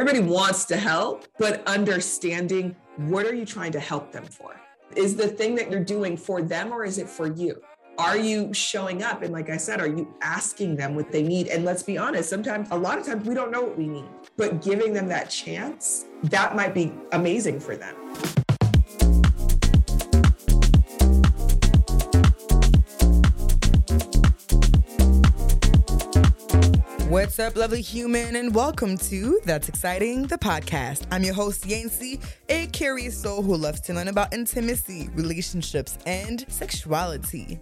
everybody wants to help, but understanding what are you trying to help them for? Is the thing that you're doing for them or is it for you? Are you showing up? And like I said, are you asking them what they need? And let's be honest, sometimes, a lot of times, we don't know what we need, but giving them that chance, that might be amazing for them. What's up, lovely human, and welcome to That's Exciting, the podcast. I'm your host, Yancy, a curious soul who loves to learn about intimacy, relationships, and sexuality.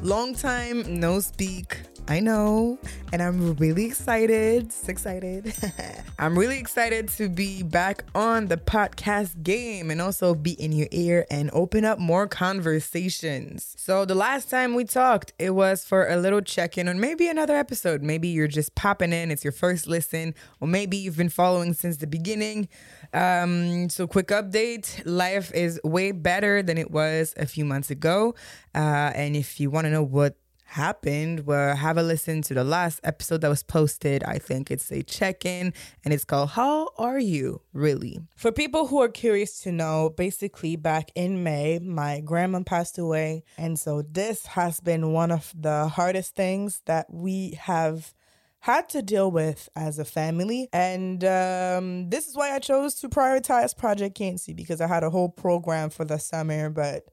Long time no speak. I know, and I'm really excited. Excited. I'm really excited to be back on the podcast game and also be in your ear and open up more conversations. So, the last time we talked, it was for a little check in on maybe another episode. Maybe you're just popping in, it's your first listen, or maybe you've been following since the beginning. Um, so, quick update life is way better than it was a few months ago. Uh, and if you want to know what happened where have a listen to the last episode that was posted. I think it's a check in and it's called How Are You Really? For people who are curious to know, basically back in May, my grandma passed away. And so this has been one of the hardest things that we have had to deal with as a family. And um, this is why I chose to prioritize Project Yancy because I had a whole program for the summer, but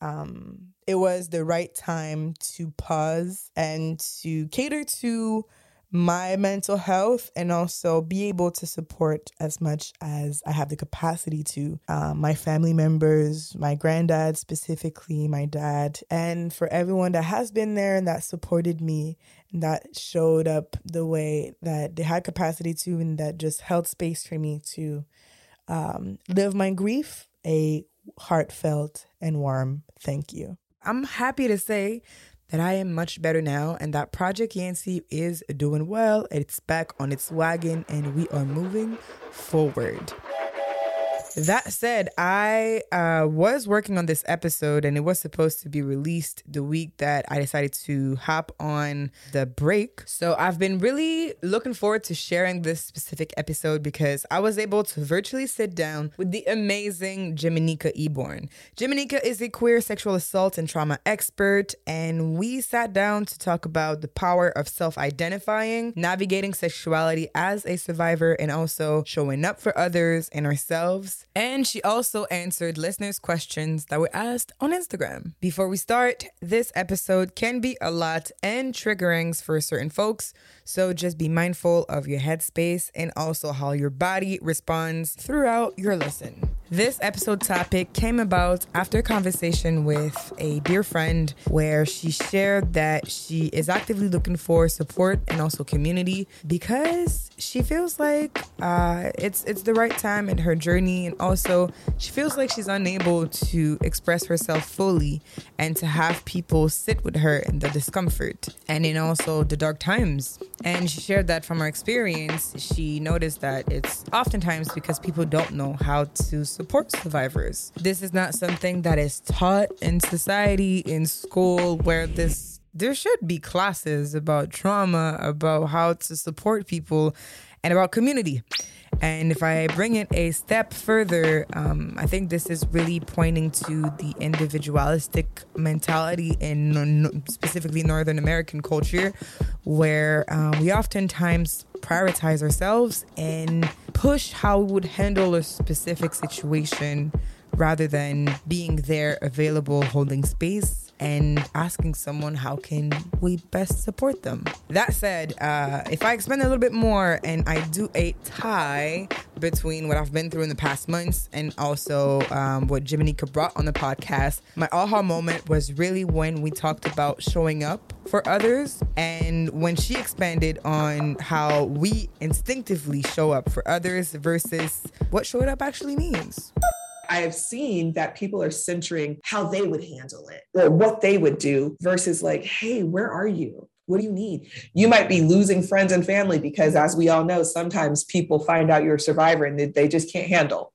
um, it was the right time to pause and to cater to my mental health and also be able to support as much as I have the capacity to um, my family members, my granddad specifically, my dad, and for everyone that has been there and that supported me and that showed up the way that they had capacity to and that just held space for me to um, live my grief a heartfelt and warm thank you. I'm happy to say that I am much better now and that Project Yancy is doing well. It's back on its wagon and we are moving forward. That said, I uh, was working on this episode and it was supposed to be released the week that I decided to hop on the break. So I've been really looking forward to sharing this specific episode because I was able to virtually sit down with the amazing Jimanekia Eborn. Jimanekia is a queer sexual assault and trauma expert, and we sat down to talk about the power of self identifying, navigating sexuality as a survivor, and also showing up for others and ourselves. And she also answered listeners' questions that were asked on Instagram. Before we start, this episode can be a lot and triggerings for certain folks, so just be mindful of your headspace and also how your body responds throughout your listen. This episode topic came about after a conversation with a dear friend where she shared that she is actively looking for support and also community because she feels like uh, it's it's the right time in her journey and also she feels like she's unable to express herself fully and to have people sit with her in the discomfort and in also the dark times. And she shared that from her experience, she noticed that it's oftentimes because people don't know how to support survivors. This is not something that is taught in society, in school, where this there should be classes about trauma, about how to support people, and about community. And if I bring it a step further, um, I think this is really pointing to the individualistic mentality in specifically Northern American culture, where um, we oftentimes prioritize ourselves and push how we would handle a specific situation rather than being there available holding space and asking someone how can we best support them. That said, uh, if I expand a little bit more and I do a tie between what I've been through in the past months and also um, what Jimanekia brought on the podcast, my aha moment was really when we talked about showing up for others and when she expanded on how we instinctively show up for others versus what showing up actually means. I have seen that people are centering how they would handle it or what they would do versus like, hey, where are you? What do you need? You might be losing friends and family because, as we all know, sometimes people find out you're a survivor and they just can't handle.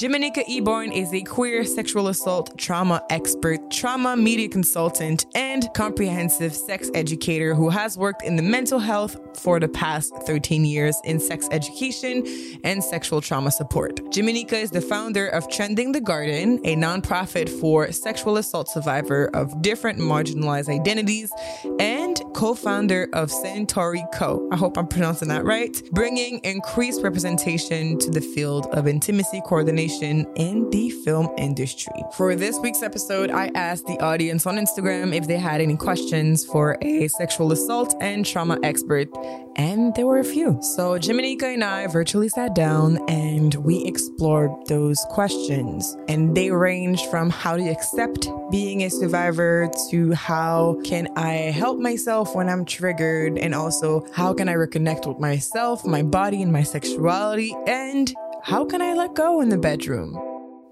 Jimanekia Eborn is a queer sexual assault trauma expert, trauma media consultant, and comprehensive sex educator who has worked in the mental health for the past 13 years in sex education and sexual trauma support. Jimanekia is the founder of Tending the Garden, a nonprofit for sexual assault survivor of different marginalized identities, and co-founder of Centauri Co. I hope I'm pronouncing that right, bringing increased representation to the field of intimacy coordination in the film industry. For this week's episode, I asked the audience on Instagram if they had any questions for a sexual assault and trauma expert, and there were a few. So Jimanekia and I virtually sat down and we explored those questions. And they ranged from how to accept being a survivor to how can I help myself when I'm triggered, and also how can I reconnect with myself, my body, and my sexuality, and how can I let go in the bedroom?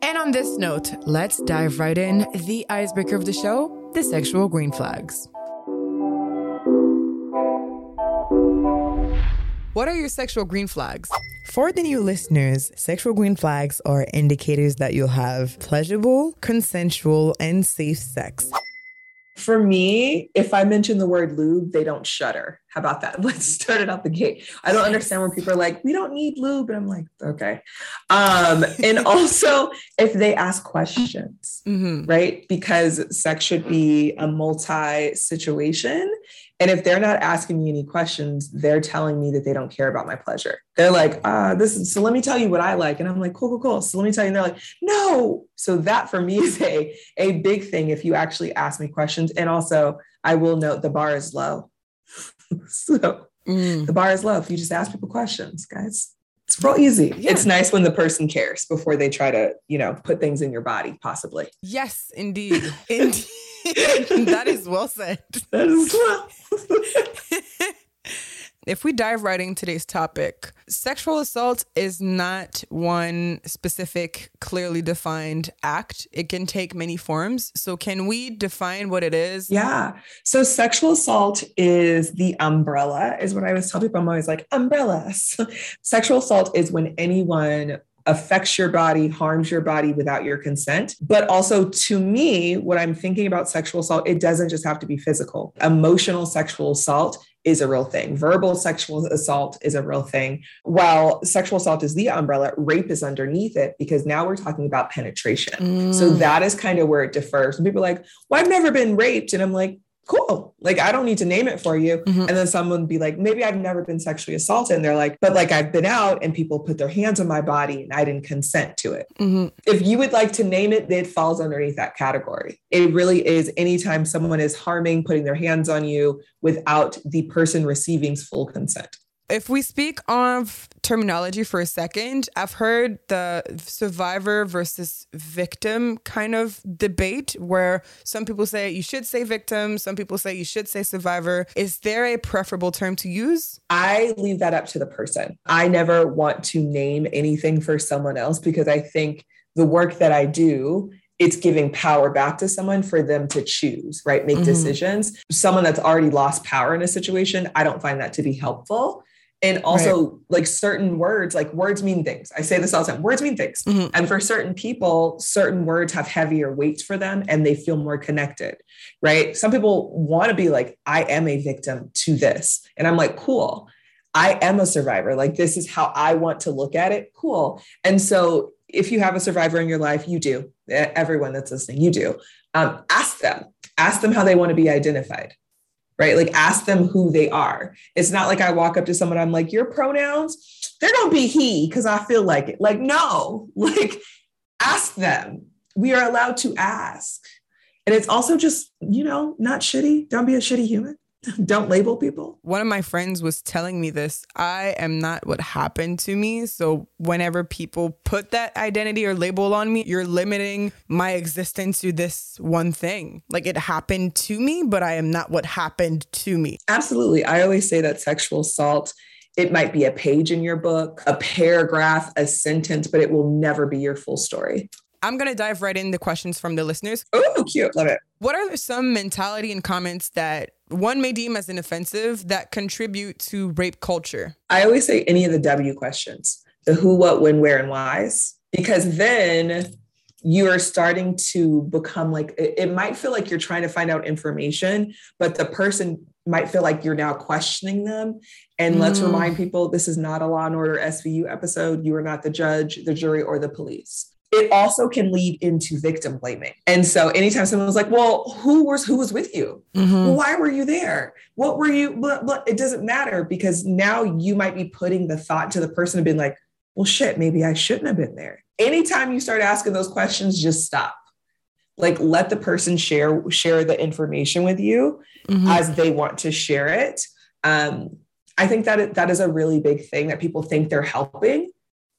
And on this note, let's dive right in. The icebreaker of the show the sexual green flags. What are your sexual green flags? For the new listeners, sexual green flags are indicators that you'll have pleasurable, consensual, and safe sex. For me, if I mention the word lube, they don't shudder. How about that? Let's start it out the gate. I don't understand when people are like, we don't need lube. And I'm like, okay. Um, and also, if they ask questions, mm-hmm. right? Because sex should be a multi situation. And if they're not asking me any questions, they're telling me that they don't care about my pleasure. They're like, uh, this is so let me tell you what I like. And I'm like, cool, cool, cool. So let me tell you. And they're like, no. So that for me is a, a big thing if you actually ask me questions. And also, I will note the bar is low. so mm. the bar is low if you just ask people questions, guys. It's real easy. Yeah. It's nice when the person cares before they try to, you know, put things in your body, possibly. Yes, indeed. indeed. that is well said. That is well. if we dive right into today's topic, sexual assault is not one specific, clearly defined act. It can take many forms. So, can we define what it is? Yeah. So, sexual assault is the umbrella, is what I was telling people. I'm always like, umbrellas. sexual assault is when anyone affects your body, harms your body without your consent. But also, to me, what I'm thinking about sexual assault, it doesn't just have to be physical. Emotional sexual assault is a real thing. Verbal sexual assault is a real thing. While sexual assault is the umbrella, rape is underneath it because now we're talking about penetration. Mm. So that is kind of where it differs. And people are like, well, I've never been raped. And I'm like, cool. Like, I don't need to name it for you. Mm-hmm. And then someone would be like, maybe I've never been sexually assaulted. And they're like, but like I've been out and people put their hands on my body and I didn't consent to it. Mm-hmm. If you would like to name it, it falls underneath that category. It really is anytime someone is harming, putting their hands on you without the person receiving full consent. If we speak of terminology for a second, I've heard the survivor versus victim kind of debate where some people say you should say victim, some people say you should say survivor. Is there a preferable term to use? I leave that up to the person. I never want to name anything for someone else because I think the work that I do it's giving power back to someone for them to choose, right? Make mm-hmm. decisions. Someone that's already lost power in a situation, I don't find that to be helpful and also right. like certain words like words mean things. I say this all the time words mean things. Mm-hmm. and for certain people certain words have heavier weights for them and they feel more connected right? Some people want to be like i am a victim to this. And i'm like cool. I am a survivor. Like this is how i want to look at it. Cool. And so if you have a survivor in your life you do. Everyone that's listening you do. Um, ask them. Ask them how they want to be identified right? Like ask them who they are. It's not like I walk up to someone, I'm like, your pronouns, they're gonna be he because I feel like it. Like, no, like ask them. We are allowed to ask. And it's also just, you know, not shitty. Don't be a shitty human. Don't label people. One of my friends was telling me this. I am not what happened to me. So whenever people put that identity or label on me, you're limiting my existence to this one thing. Like it happened to me, but I am not what happened to me. Absolutely. I always say that sexual assault it might be a page in your book, a paragraph, a sentence, but it will never be your full story. I'm going to dive right into the questions from the listeners. Oh, cute. Love it. What are some mentality and comments that one may deem as inoffensive that contribute to rape culture? I always say any of the W questions the who, what, when, where, and whys. because then you are starting to become like it, it, might feel like you're trying to find out information but the person might feel like you're now questioning them and mm. let's remind people this is not a law and order svu episode you are not the judge the jury or the police it also can lead into victim blaming and so anytime someone's like well who was who was with you mm-hmm. why were you there what were you blah, blah. it doesn't matter because now you might be putting the thought to the person of being like well shit maybe i shouldn't have been there anytime you start asking those questions, just stop. Like let the person share share the information with you mm-hmm. as they want to share it. Um, I think that that is a really big thing that people think they're helping,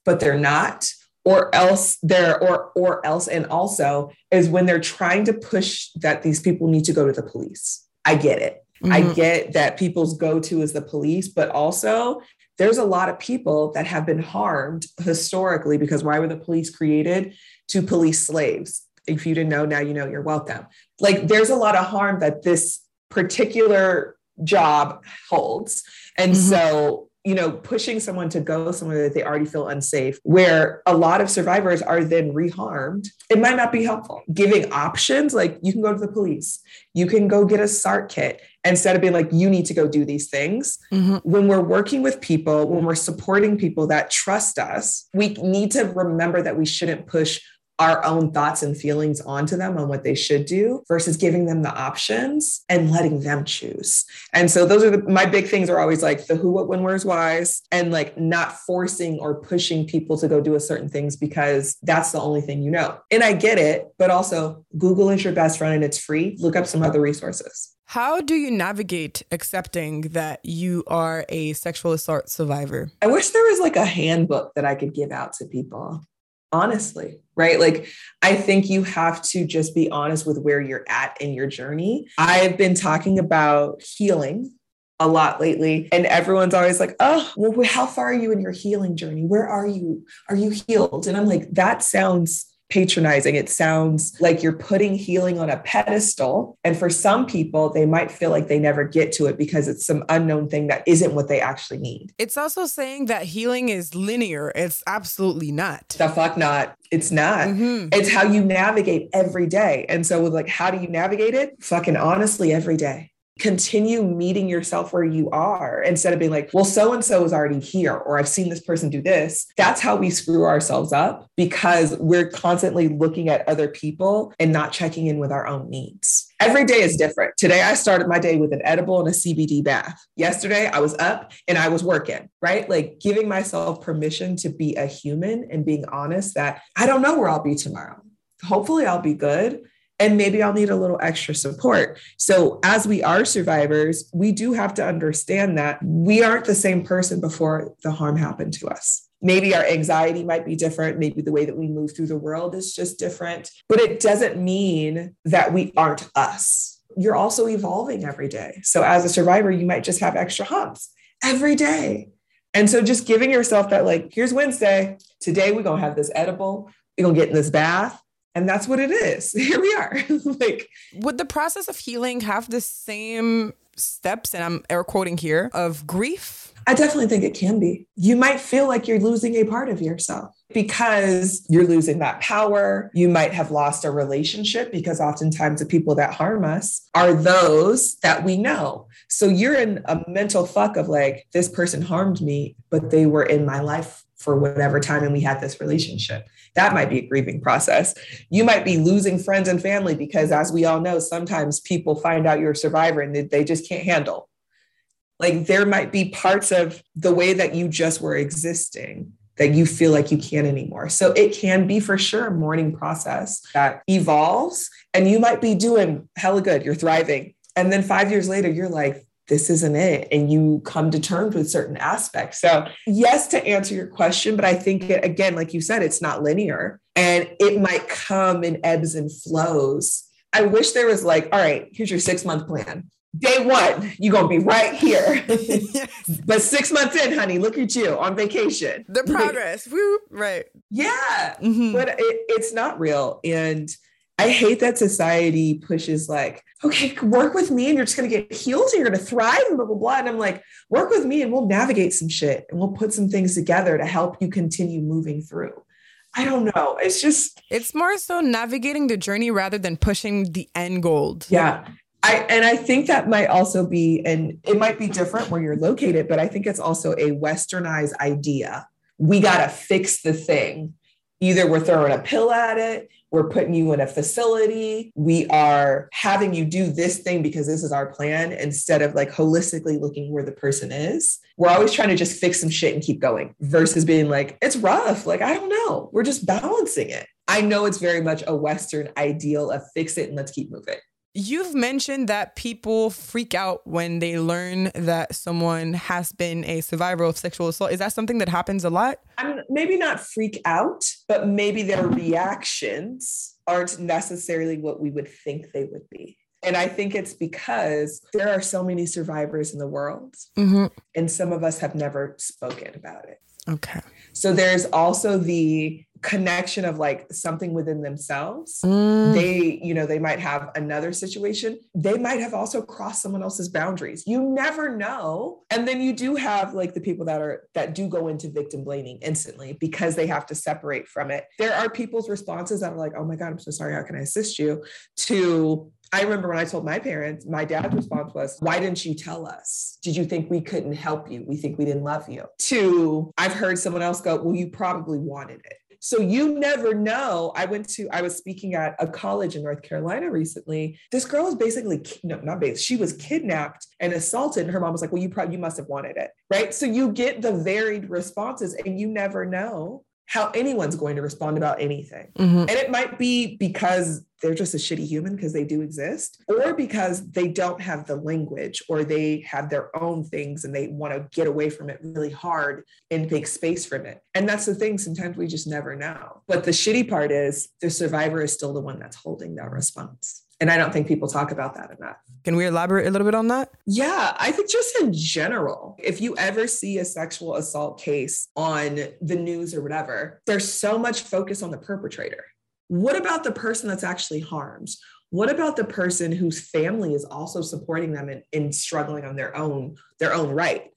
but they're not. Or else they're or or else and also is when they're trying to push that these people need to go to the police. I get it. Mm-hmm. I get that people's go to is the police, but also there's a lot of people that have been harmed historically because why were the police created to police slaves if you didn't know now you know you're welcome like there's a lot of harm that this particular job holds and mm-hmm. so you know, pushing someone to go somewhere that they already feel unsafe, where a lot of survivors are then reharmed, it might not be helpful. Giving options like you can go to the police, you can go get a SART kit instead of being like, you need to go do these things. Mm-hmm. When we're working with people, when we're supporting people that trust us, we need to remember that we shouldn't push our own thoughts and feelings onto them on what they should do versus giving them the options and letting them choose. And so those are the, my big things are always like the who, what, when, where's, why's, and like not forcing or pushing people to go do a certain things because that's the only thing you know. And I get it, but also Google is your best friend and it's free. Look up some other resources. How do you navigate accepting that you are a sexual assault survivor? I wish there was like a handbook that I could give out to people honestly, right? Like, I think you have to just be honest with where you're at in your journey. I've been talking about healing a lot lately, and everyone's always like, oh, well, how far are you in your healing journey? Where are you? Are you healed? And I'm like, that sounds patronizing. It sounds like you're putting healing on a pedestal. And for some people, they might feel like they never get to it because it's some unknown thing that isn't what they actually need. It's also saying that healing is linear. It's absolutely not. The fuck not. It's not. Mm-hmm. It's how you navigate every day. And so, with like, how do you navigate it? Fucking honestly, every day continue meeting yourself where you are instead of being like, well, so and so is already here, or I've seen this person do this. That's how we screw ourselves up because we're constantly looking at other people and not checking in with our own needs. Every day is different. Today, I started my day with an edible and a CBD bath. Yesterday, I was up and I was working, right? Like giving myself permission to be a human and being honest that I don't know where I'll be tomorrow. Hopefully, I'll be good and maybe I'll need a little extra support. So, as we are survivors, we do have to understand that we aren't the same person before the harm happened to us. Maybe our anxiety might be different. Maybe the way that we move through the world is just different, but it doesn't mean that we aren't us. You're also evolving every day. So, as a survivor, you might just have extra humps every day. And so, just giving yourself that, like, here's Wednesday. Today, we're going to have this edible. We're going to get in this bath and that's what it is. Here we are. Like would the process of healing have the same steps and i'm air quoting here of grief? I definitely think it can be. You might feel like you're losing a part of yourself because you're losing that power you might have lost a relationship because oftentimes the people that harm us are those that we know so you're in a mental fuck of like this person harmed me but they were in my life for whatever time and we had this relationship that might be a grieving process. You might be losing friends and family because, as we all know, sometimes people find out you're a survivor and they just can't handle. Like there might be parts of the way that you just were existing that you feel like you can't anymore. So it can be for sure a mourning process that evolves and you might be doing hella good, you're thriving. And then five years later, you're like, this isn't it and you come to terms with certain aspects so yes to answer your question but i think it, again like you said it's not linear and it might come in ebbs and flows i wish there was like all right here's your six month plan day one you're gonna be right here but six months in honey look at you on vacation the progress like, Woo, right yeah mm-hmm. but it, it's not real and I hate that society pushes like, okay, work with me and you're just going to get healed and you're going to thrive and blah, blah, blah. And I'm like, work with me and we'll navigate some shit and we'll put some things together to help you continue moving through. I don't know. It's just it's more so navigating the journey rather than pushing the end goal. Yeah. I and I think that might also be and it might be different where you're located, but I think it's also a westernized idea. We got to fix the thing. Either we're throwing a pill at it, we're putting you in a facility, we are having you do this thing because this is our plan instead of like holistically looking where the person is. We're always trying to just fix some shit and keep going versus being like, it's rough. Like, I don't know. We're just balancing it. I know it's very much a Western ideal of fix it and let's keep moving. You've mentioned that people freak out when they learn that someone has been a survivor of sexual assault. Is that something that happens a lot? I'm maybe not freak out, but maybe their reactions aren't necessarily what we would think they would be. And I think it's because there are so many survivors in the world, mm-hmm. and some of us have never spoken about it. Okay. So there's also the connection of like something within themselves mm. they you know they might have another situation they might have also crossed someone else's boundaries you never know and then you do have like the people that are that do go into victim blaming instantly because they have to separate from it there are people's responses that are like oh my god i'm so sorry how can i assist you to I remember when I told my parents, my dad's response was, Why didn't you tell us? Did you think we couldn't help you? We think we didn't love you. To, I've heard someone else go, Well, you probably wanted it. So you never know. I went to, I was speaking at a college in North Carolina recently. This girl was basically, no, not based, she was kidnapped and assaulted. And her mom was like, well, you probably, you must have wanted it. Right. So you get the varied responses and you never know how anyone's going to respond about anything. Mm-hmm. And it might be because they're just a shitty human because they do exist, or because they don't have the language or they have their own things and they want to get away from it really hard and make space from it. And that's the thing, sometimes we just never know. But the shitty part is the survivor is still the one that's holding that response. And I don't think people talk about that enough. Can we elaborate a little bit on that? Yeah, I think just in general, if you ever see a sexual assault case on the news or whatever, there's so much focus on the perpetrator. What about the person that's actually harmed? What about the person whose family is also supporting them in, in struggling on their own, their own right?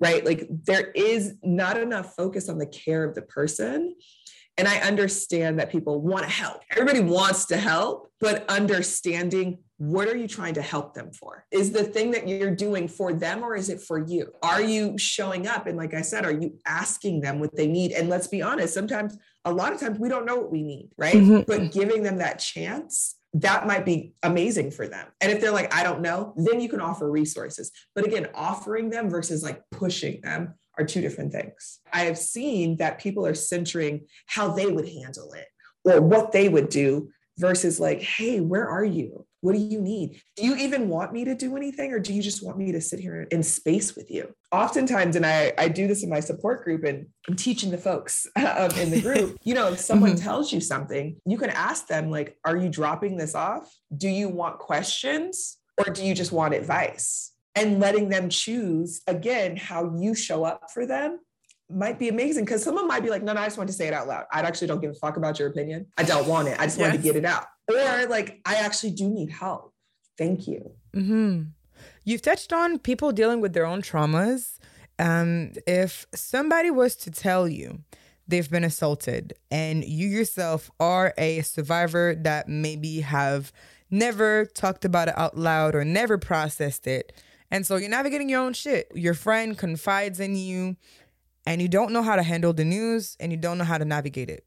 Right? Like there is not enough focus on the care of the person and I understand that people want to help. Everybody wants to help, but understanding what are you trying to help them for? Is the thing that you're doing for them or is it for you? Are you showing up? And like I said, are you asking them what they need? And let's be honest, sometimes, a lot of times we don't know what we need, right? Mm-hmm. But giving them that chance that might be amazing for them. And if they're like, I don't know, then you can offer resources. But again, offering them versus like pushing them are two different things. I have seen that people are centering how they would handle it or what they would do versus like, hey, where are you? What do you need? Do you even want me to do anything or do you just want me to sit here in space with you? Oftentimes, and I, I do this in my support group and I'm teaching the folks um, in the group, you know, if someone mm-hmm. tells you something, you can ask them, like, are you dropping this off? Do you want questions or do you just want advice? And letting them choose again how you show up for them might be amazing because someone might be like, no, no, I just want to say it out loud. I actually don't give a fuck about your opinion. I don't want it. I just yes. want to get it out. Or like, I actually do need help. Thank you. Mm-hmm. You've touched on people dealing with their own traumas. Um, if somebody was to tell you they've been assaulted and you yourself are a survivor that maybe have never talked about it out loud or never processed it, and so you're navigating your own shit. Your friend confides in you and you don't know how to handle the news and you don't know how to navigate it.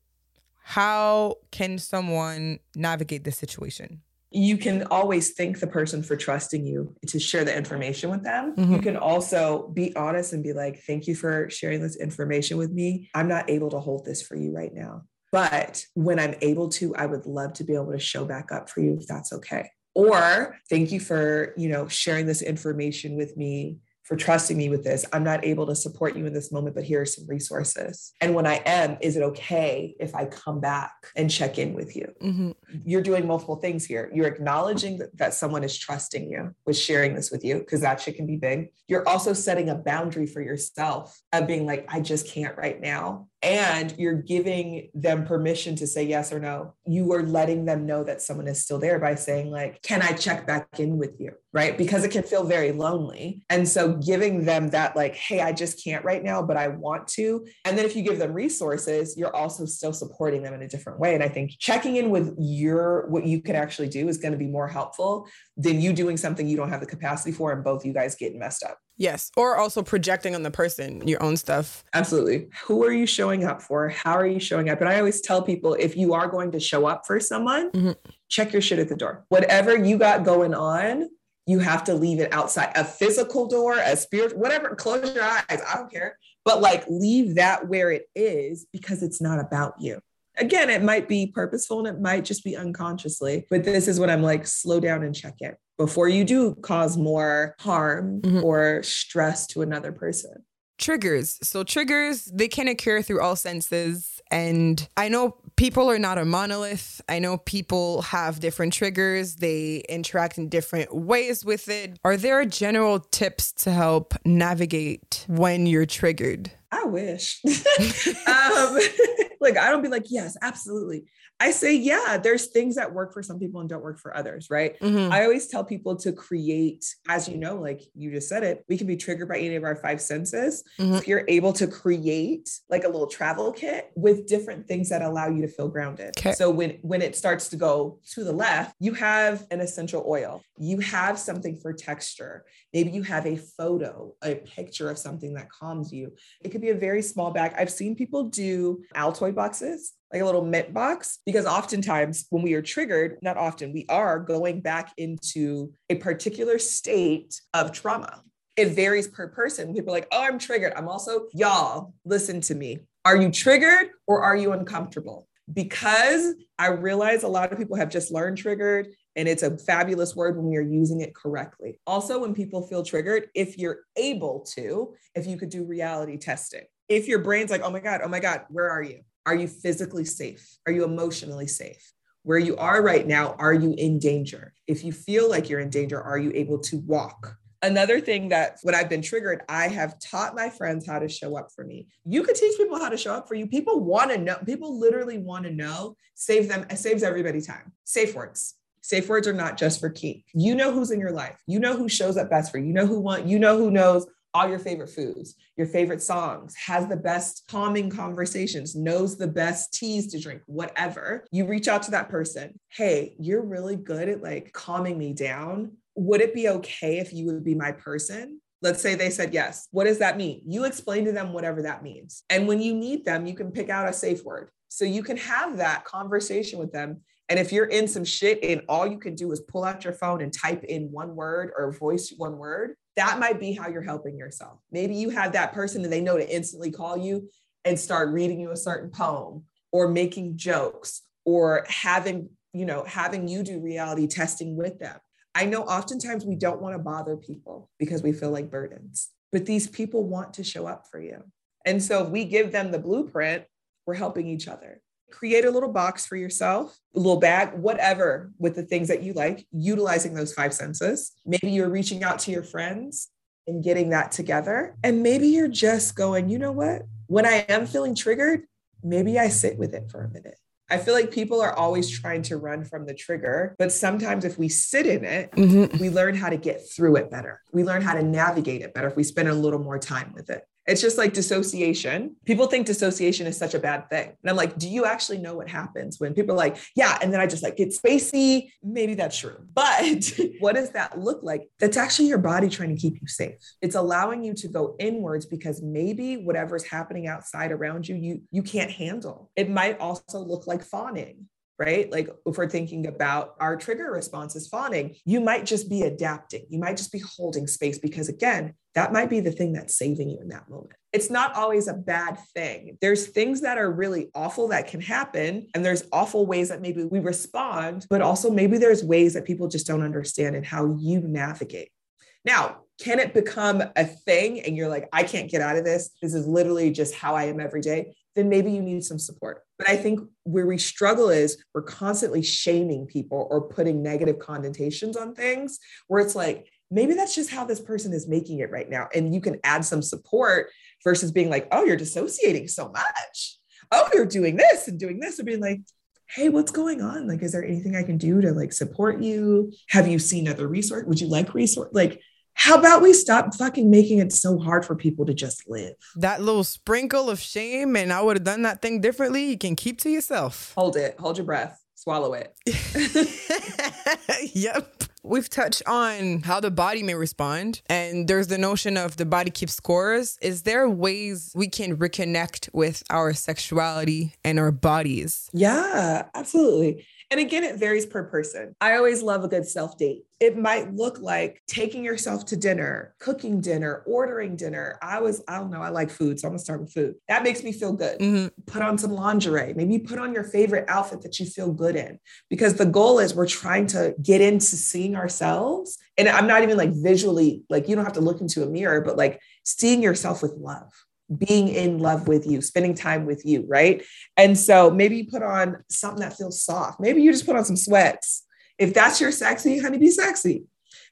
How can someone navigate this situation? You can always thank the person for trusting you to share the information with them. Mm-hmm. You can also be honest and be like, thank you for sharing this information with me. I'm not able to hold this for you right now. But when I'm able to, I would love to be able to show back up for you if that's okay or thank you for you know sharing this information with me for trusting me with this. I'm not able to support you in this moment but here are some resources. And when i am is it okay if i come back and check in with you? Mm-hmm. you're doing multiple things here. You're acknowledging that, that someone is trusting you with sharing this with you because that shit can be big. You're also setting a boundary for yourself of being like i just can't right now and you're giving them permission to say yes or no. You are letting them know that someone is still there by saying, like, can I check back in with you? Right. Because it can feel very lonely. And so giving them that, like, hey, I just can't right now, but I want to. And then if you give them resources, you're also still supporting them in a different way. And I think checking in with your what you can actually do is going to be more helpful than you doing something you don't have the capacity for and both you guys getting messed up. Yes. Or also projecting on the person your own stuff. Absolutely. Who are you showing up for? How are you showing up? And I always tell people if you are going to show up for someone, mm-hmm. check your shit at the door. Whatever you got going on, you have to leave it outside a physical door, a spirit, whatever. Close your eyes. I don't care. But like leave that where it is because it's not about you again, it might be purposeful and it might just be unconsciously, but this is what I'm like slow down and check it before you do cause more harm mm-hmm. or stress to another person. Triggers. So, triggers, they can occur through all senses. And I know people are not a monolith. I know people have different triggers, they interact in different ways with it. Are there general tips to help navigate when you're triggered? I wish. um, like I don't be like, yes, absolutely. I say, yeah, there's things that work for some people and don't work for others, right? Mm-hmm. I always tell people to create, as you know, like you just said it, we can be triggered by any of our five senses. Mm-hmm. If you're able to create like a little travel kit with different things that allow you to feel grounded. Okay. So when when it starts to go to the left, you have an essential oil. You have something for texture. Maybe you have a photo, a picture of something that calms you. It could be a very small bag. I've seen people do Altoid boxes like a little mint box because oftentimes when we are triggered not often we are going back into a particular state of trauma. It varies per person. People are like oh i'm triggered. I'm also y'all listen to me. Are you triggered or are you uncomfortable? Because i realize a lot of people have just learned triggered and it's a fabulous word when we are using it correctly. Also, when people feel triggered, if you're able to, if you could do reality testing, if your brain's like, oh my God, oh my God, where are you? Are you physically safe? Are you emotionally safe? Where you are right now, are you in danger? If you feel like you're in danger, are you able to walk? Another thing that when I've been triggered, I have taught my friends how to show up for me. You could teach people how to show up for you. People want to know, people literally want to know, save them, saves everybody time. Safe words. Safe words are not just for key. You know who's in your life. You know who shows up best for you. You know who want, you know who knows all your favorite foods, your favorite songs, has the best calming conversations, knows the best teas to drink, whatever. You reach out to that person. Hey, you're really good at like calming me down. Would it be okay if you would be my person? Let's say they said yes. What does that mean? You explain to them whatever that means. And when you need them, you can pick out a safe word. So you can have that conversation with them. And if you're in some shit and all you can do is pull out your phone and type in one word or voice one word, that might be how you're helping yourself. Maybe you have that person and they know to instantly call you and start reading you a certain poem or making jokes or having, you know, having you do reality testing with them. I know oftentimes we don't want to bother people because we feel like burdens, but these people want to show up for you. And so if we give them the blueprint, we're helping each other create a little box for yourself, a little bag, whatever, with the things that you like, utilizing those five senses. Maybe you're reaching out to your friends and getting that together. And maybe you're just going, you know what? When I am feeling triggered, maybe I sit with it for a minute. I feel like people are always trying to run from the trigger, but sometimes if we sit in it, mm-hmm. we learn how to get through it better. We learn how to navigate it better if we spend a little more time with it. It's just like dissociation. People think dissociation is such a bad thing. And I'm like, do you actually know what happens when people are like, yeah, and then I just like get spacey? Maybe that's true. But what does that look like? That's actually your body trying to keep you safe. It's allowing you to go inwards because maybe whatever's happening outside around you, you you can't handle. It might also look like fawning right? Like if we're thinking about our trigger response is fawning, you might just be adapting. You might just be holding space because, again, that might be the thing that's saving you in that moment. It's not always a bad thing. There's things that are really awful that can happen, and there's awful ways that maybe we respond, but also maybe there's ways that people just don't understand and how you navigate. Now, can it become a thing and you're like, I can't get out of this? This is literally just how I am every day then maybe you need some support. But I think where we struggle is we're constantly shaming people or putting negative connotations on things where it's like, maybe that's just how this person is making it right now. And you can add some support versus being like, oh, you're dissociating so much. Oh, you're doing this and doing this, and being like, hey, what's going on? Like, is there anything I can do to like support you? Have you seen other resource? Would you like resource? Like, how about we stop fucking making it so hard for people to just live? That little sprinkle of shame, and I would have done that thing differently, you can keep to yourself. Hold it, hold your breath, swallow it. yep. We've touched on how the body may respond, and there's the notion of the body keeps scores. Is there ways we can reconnect with our sexuality and our bodies? Yeah, absolutely. And again, it varies per person. I always love a good self date. It might look like taking yourself to dinner, cooking dinner, ordering dinner. I was, I don't know, I like food. So I'm gonna start with food. That makes me feel good. Mm-hmm. Put on some lingerie. Maybe put on your favorite outfit that you feel good in. Because the goal is we're trying to get into seeing ourselves. And I'm not even like visually, like you don't have to look into a mirror, but like seeing yourself with love being in love with you, spending time with you, right? And so maybe you put on something that feels soft. Maybe you just put on some sweats. If that's your sexy, honey, be sexy.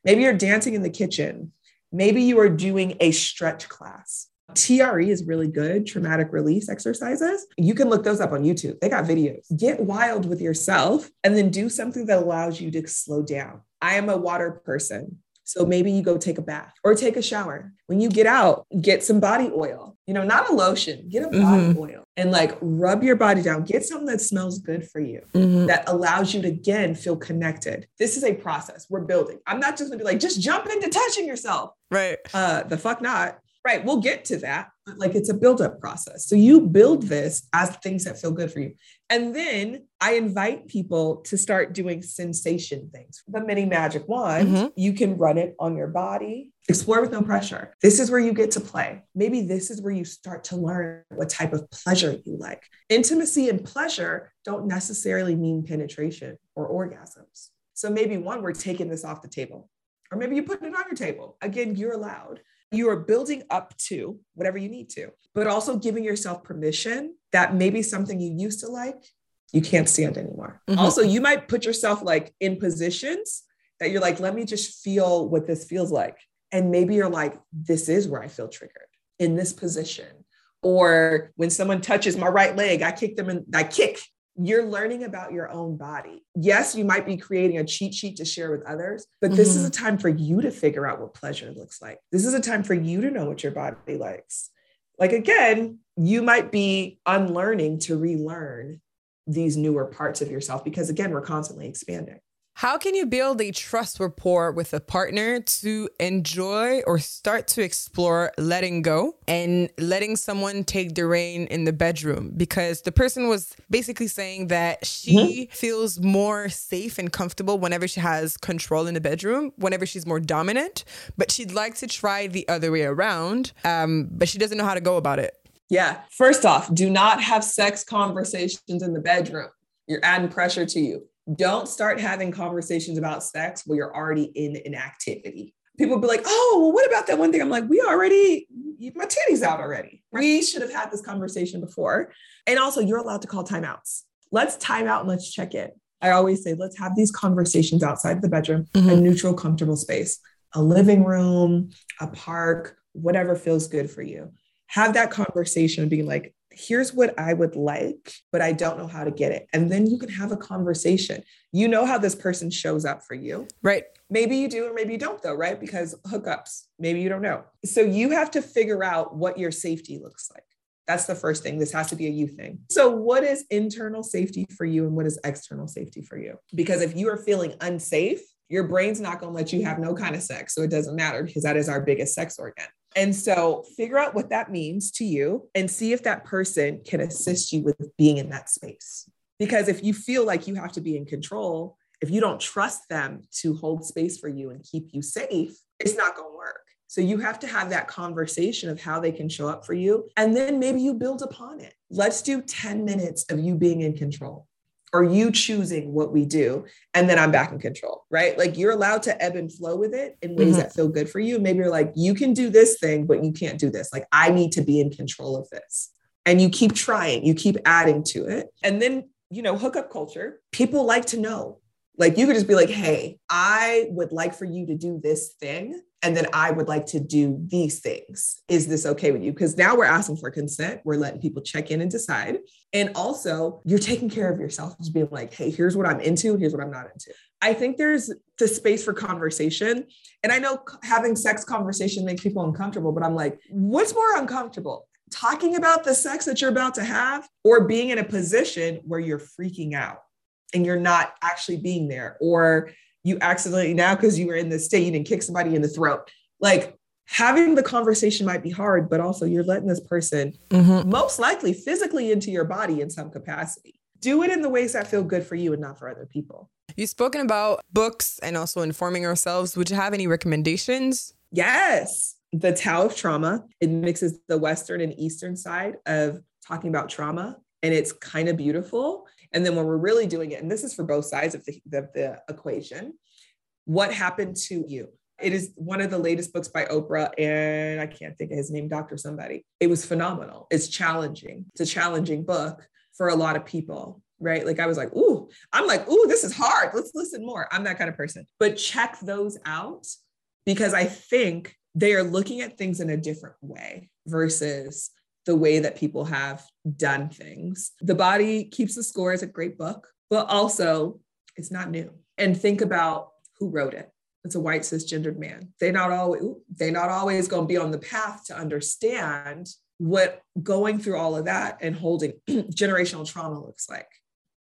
Maybe you're dancing in the kitchen. Maybe you are doing a stretch class. TRE is really good, traumatic release exercises. You can look those up on YouTube. They got videos. Get wild with yourself and then do something that allows you to slow down. I am a water person. So maybe you go take a bath or take a shower. When you get out, get some body oil, you know, not a lotion, get a body mm-hmm. oil and like rub your body down. Get something that smells good for you mm-hmm. that allows you to again feel connected. This is a process we're building. I'm not just gonna be like, just jump into touching yourself. Right. Uh, the fuck not. Right. We'll get to that. But like it's a build-up process. So you build this as things that feel good for you. And then I invite people to start doing sensation things. The mini magic wand, mm-hmm. you can run it on your body, explore with no pressure. This is where you get to play. Maybe this is where you start to learn what type of pleasure you like. Intimacy and pleasure don't necessarily mean penetration or orgasms. So maybe one, we're taking this off the table, or maybe you put it on your table. Again, you're allowed you are building up to whatever you need to, but also giving yourself permission that maybe something you used to like, you can't stand anymore. Mm-hmm. Also, you might put yourself like in positions that you're like, let me just feel what this feels like. And maybe you're like, this is where I feel triggered in this position. Or when someone touches my right leg, I kick them and I kick you're learning about your own body. Yes, you might be creating a cheat sheet to share with others, but this mm-hmm. is a time for you to figure out what pleasure looks like. This is a time for you to know what your body likes. Like, again, you might be unlearning to relearn these newer parts of yourself because, again, we're constantly expanding. How can you build a trust rapport with a partner to enjoy or start to explore letting go and letting someone take the reign in the bedroom? Because the person was basically saying that she mm-hmm. feels more safe and comfortable whenever she has control in the bedroom, whenever she's more dominant, but she'd like to try the other way around, um, but she doesn't know how to go about it. Yeah. First off, do not have sex conversations in the bedroom. You're adding pressure to you don't start having conversations about sex where you're already in an activity. People be like, oh, well, what about that one thing? I'm like, we already, my titties out already. We should have had this conversation before. And also, you're allowed to call timeouts. Let's time out and let's check in. I always say, let's have these conversations outside the bedroom, mm-hmm. a neutral, comfortable space, a living room, a park, whatever feels good for you. Have that conversation being like, here's what I would like, but I don't know how to get it. And then you can have a conversation. You know how this person shows up for you. Right. Maybe you do, or maybe you don't, though, right? Because hookups, maybe you don't know. So you have to figure out what your safety looks like. That's the first thing. This has to be a you thing. So, what is internal safety for you and what is external safety for you? Because if you are feeling unsafe, your brain's not going to let you have no kind of sex. So, it doesn't matter because that is our biggest sex organ. And so figure out what that means to you and see if that person can assist you with being in that space. Because if you feel like you have to be in control, if you don't trust them to hold space for you and keep you safe, it's not going to work. So you have to have that conversation of how they can show up for you. And then maybe you build upon it. Let's do 10 minutes of you being in control or you choosing what we do? And then i'm back in control right? Like you're allowed to ebb and flow with it in ways mm-hmm. that feel good for you. Maybe you're like you can do this thing but you can't do this. Like i need to be in control of this. And you keep trying you keep adding to it. And then you know hookup culture people like to know. Like you could just be like hey i would like for you to do this thing And then I would like to do these things. Is this okay with you? Because now we're asking for consent. We're letting people check in and decide. And also, you're taking care of yourself, just being like, hey, here's what I'm into, here's what I'm not into. I think there's the space for conversation. And I know having sex conversation makes people uncomfortable, but I'm like, what's more uncomfortable? Talking about the sex that you're about to have or being in a position where you're freaking out and you're not actually being there or you accidentally now because you were in the state and kick somebody in the throat. Like having the conversation might be hard, but also you're letting this person mm-hmm. most likely physically into your body in some capacity. Do it in the ways that feel good for you and not for other people. You've spoken about books and also informing ourselves. Would you have any recommendations? Yes. The Tao of Trauma. It mixes the Western and Eastern side of talking about trauma, and it's kind of beautiful. And then when we're really doing it, and this is for both sides of the, the equation, what happened to you? It is one of the latest books by Oprah, and I can't think of his name, Dr. Somebody. It was phenomenal. It's challenging. It's a challenging book for a lot of people, right? Like I was like, ooh, I'm like, ooh, this is hard. Let's listen more. I'm that kind of person. But check those out because I think they are looking at things in a different way versus the way that people have done things. The Body Keeps the Score is a great book, but also it's not new. And think about who wrote it. It's a white cisgendered man. They not always they not always going to be on the path to understand what going through all of that and holding generational trauma looks like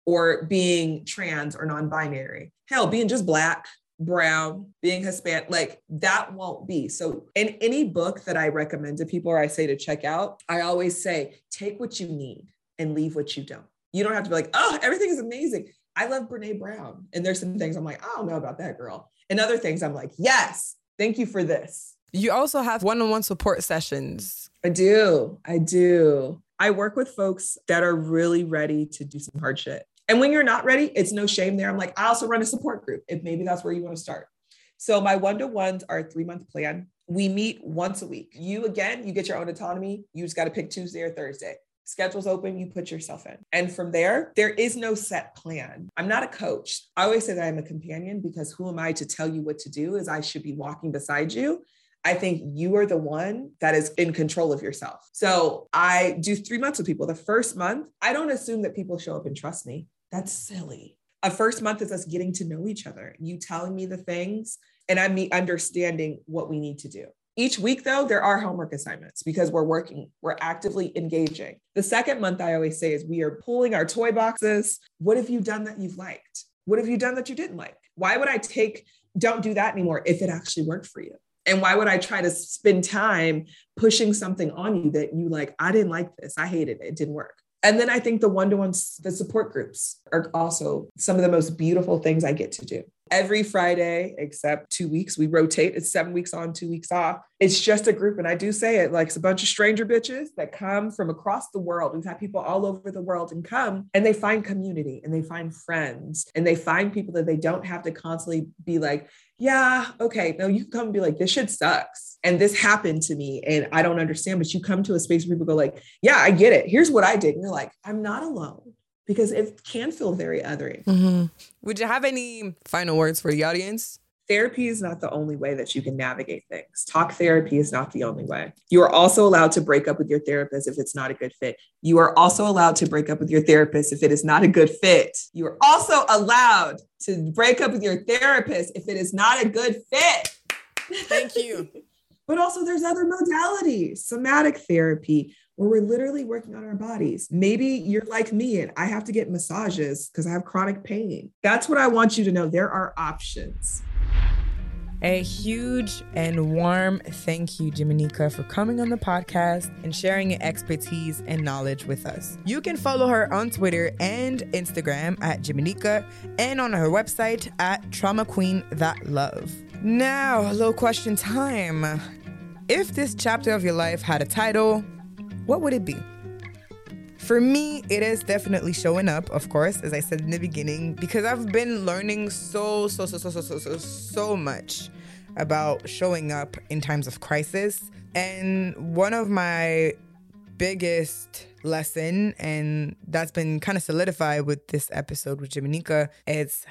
or being trans or non-binary. Hell, being just black brown, being Hispanic, like that won't be. So, in any book that I recommend to people or I say to check out, I always say, take what you need and leave what you don't. You don't have to be like, oh, everything is amazing. I love Brene Brown. And there's some things I'm like, I don't know about that girl. And other things I'm like, yes, thank you for this. You also have one on one support sessions. I do. I do. I work with folks that are really ready to do some hard shit. And when you're not ready, it's no shame there. I'm like, I also run a support group if maybe that's where you want to start. So my one to ones are a three month plan. We meet once a week. You again, you get your own autonomy. You just got to pick Tuesday or Thursday. Schedule's open, you put yourself in. And from there, there is no set plan. I'm not a coach. I always say that I'm a companion because who am I to tell you what to do? Is I should be walking beside you. I think you are the one that is in control of yourself. So I do three months with people. The first month, I don't assume that people show up and trust me. That's silly. A first month is us getting to know each other, you telling me the things, and I'm me understanding what we need to do. Each week, though, there are homework assignments because we're working, we're actively engaging. The second month, I always say, is we are pulling our toy boxes. What have you done that you've liked? What have you done that you didn't like? Why would I take, don't do that anymore if it actually worked for you? And why would I try to spend time pushing something on you that you like, I didn't like this, I hated it, it didn't work? And then I think the one to ones, the support groups are also some of the most beautiful things I get to do. Every Friday, except two weeks, we rotate. It's seven weeks on, two weeks off. It's just a group. And I do say it like it's a bunch of stranger bitches that come from across the world. We've had people all over the world and come and they find community and they find friends and they find people that they don't have to constantly be like, yeah, okay, no, you can come and be like, this shit sucks. And this happened to me and I don't understand. But you come to a space where people go like, yeah, I get it. Here's what I did. And you're like, I'm not alone because it can feel very othering. Mm-hmm. Would you have any final words for the audience? Therapy is not the only way that you can navigate things. Talk therapy is not the only way. You are also allowed to break up with your therapist if it's not a good fit. You are also allowed to break up with your therapist if it is not a good fit. You are also allowed to break up with your therapist if it is not a good fit. Thank you. but also, there's other modalities, somatic therapy, where we're literally working on our bodies. Maybe you're like me and I have to get massages because I have chronic pain. That's what I want you to know. There are options. A huge and warm thank you, Jimanekia, for coming on the podcast and sharing your expertise and knowledge with us. You can follow her on Twitter and Instagram at Jimanekia and on her website at Trauma Queen That Love. Now, a little question time. If this chapter of your life had a title, what would it be? For me, it is definitely showing up, of course, as I said in the beginning, because I've been learning so, so, so, so, so, so, so, so much about showing up in times of crisis. And one of my biggest lesson, and that's been kind of solidified with this episode with Jimanekia, is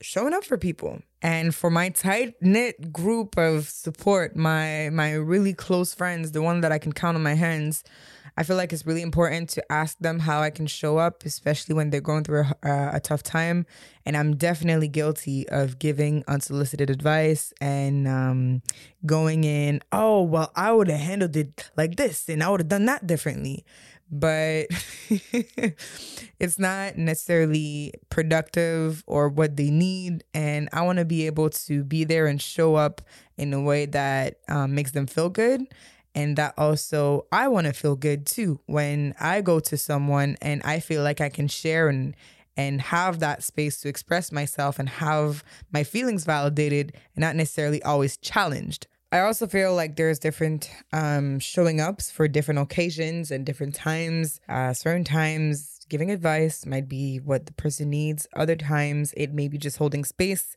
showing up for people. And for my tight knit group of support, my my really close friends, the one that I can count on my hands, I feel like it's really important to ask them how I can show up, especially when they're going through a, a tough time. And I'm definitely guilty of giving unsolicited advice and um, going in, oh, well, I would have handled it like this and I would have done that differently but it's not necessarily productive or what they need. And I want to be able to be there and show up in a way that um, makes them feel good. And that also, I want to feel good too when I go to someone and I feel like I can share and and have that space to express myself and have my feelings validated and not necessarily always challenged. I also feel like there's different um, showing ups for different occasions and different times. Uh, certain times, giving advice might be what the person needs. Other times, it may be just holding space.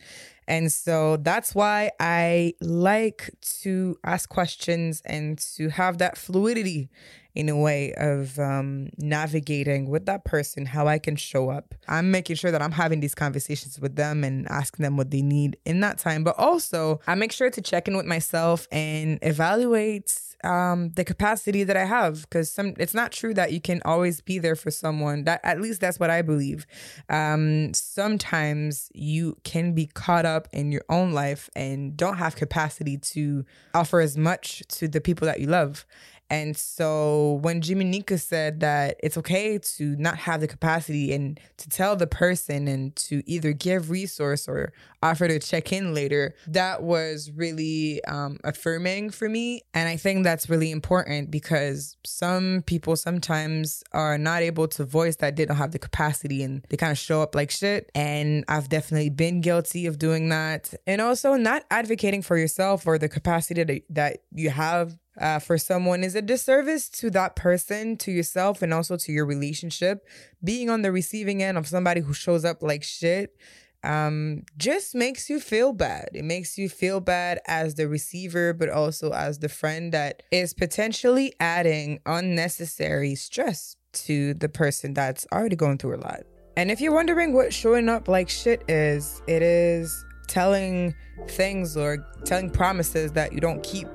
And so that's why I like to ask questions and to have that fluidity in a way of um, navigating with that person how I can show up. I'm making sure that I'm having these conversations with them and asking them what they need in that time. But also, I make sure to check in with myself and evaluate um, the capacity that I have because some it's not true that you can always be there for someone. That at least that's what I believe. Um, sometimes you can be caught up in your own life and don't have capacity to offer as much to the people that you love. And so when Jimmy Jimanekia said that it's okay to not have the capacity and to tell the person and to either give resource or offer to check in later, that was really um, affirming for me. And I think that's really important because some people sometimes are not able to voice that they don't have the capacity and they kind of show up like shit. And I've definitely been guilty of doing that. And also not advocating for yourself or the capacity that, that you have uh, for someone is a disservice to that person, to yourself, and also to your relationship. Being on the receiving end of somebody who shows up like shit um, just makes you feel bad. It makes you feel bad as the receiver, but also as the friend that is potentially adding unnecessary stress to the person that's already going through a lot. And if you're wondering what showing up like shit is, it is telling things or telling promises that you don't keep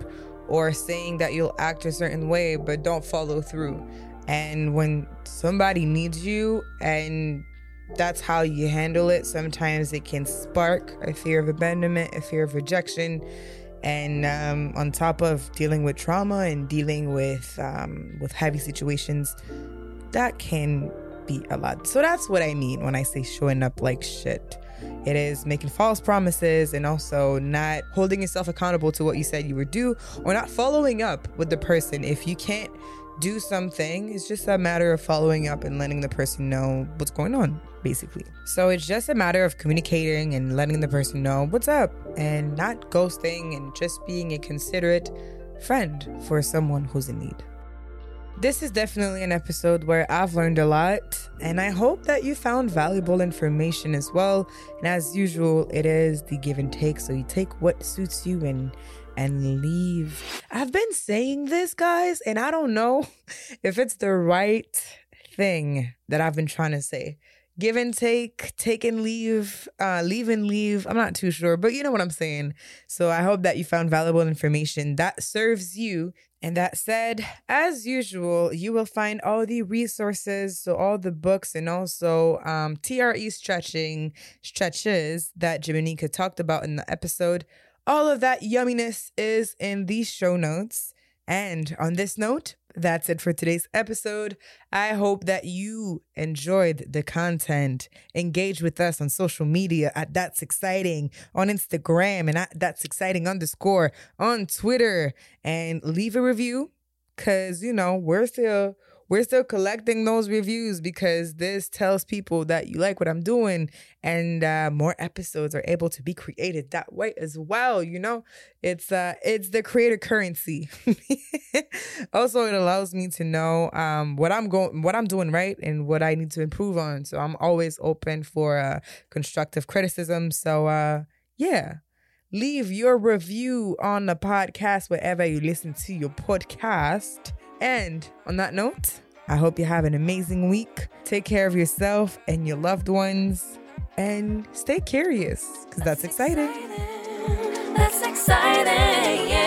or saying that you'll act a certain way but don't follow through. And when somebody needs you and that's how you handle it, sometimes it can spark a fear of abandonment, a fear of rejection. And um, on top of dealing with trauma and dealing with um, with heavy situations, that can be a lot. So that's what I mean when I say showing up like shit. It is making false promises and also not holding yourself accountable to what you said you would do or not following up with the person. If you can't do something, it's just a matter of following up and letting the person know what's going on, basically. So it's just a matter of communicating and letting the person know what's up and not ghosting and just being a considerate friend for someone who's in need. This is definitely an episode where I've learned a lot, and I hope that you found valuable information as well. And as usual, it is the give and take, so you take what suits you and and leave. I've been saying this, guys, and I don't know if it's the right thing that I've been trying to say. Give and take, take and leave, uh, leave and leave. I'm not too sure, but you know what I'm saying. So I hope that you found valuable information that serves you and that said, as usual, you will find all the resources, so all the books and also um, TRE stretching stretches that Jimanekia talked about in the episode. All of that yumminess is in these show notes. And on this note, that's it for today's episode. I hope that you enjoyed the content. Engage with us on social media at That's Exciting on Instagram and at That's Exciting underscore on Twitter and leave a review because, you know, we're still we're still collecting those reviews because this tells people that you like what I'm doing and uh, more episodes are able to be created that way as well. You know, it's uh, it's the creator currency. also, it allows me to know um, what I'm going, what I'm doing right, and what I need to improve on. So I'm always open for uh, constructive criticism. So uh, yeah, leave your review on the podcast wherever you listen to your podcast. And on that note, I hope you have an amazing week. Take care of yourself and your loved ones. and stay curious because that's, that's exciting. exciting. That's exciting. Yeah.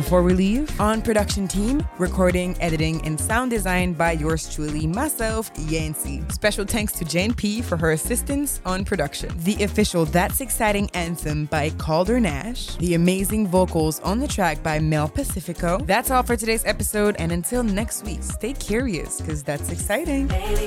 Before we leave, on production team, recording, editing, and sound design by yours truly, myself, Yancy. Special thanks to Jane P for her assistance on production. The official That's Exciting anthem by Calder Nash. The amazing vocals on the track by Mel Pacifico. That's all for today's episode, and until next week, stay curious, because that's exciting. Baby,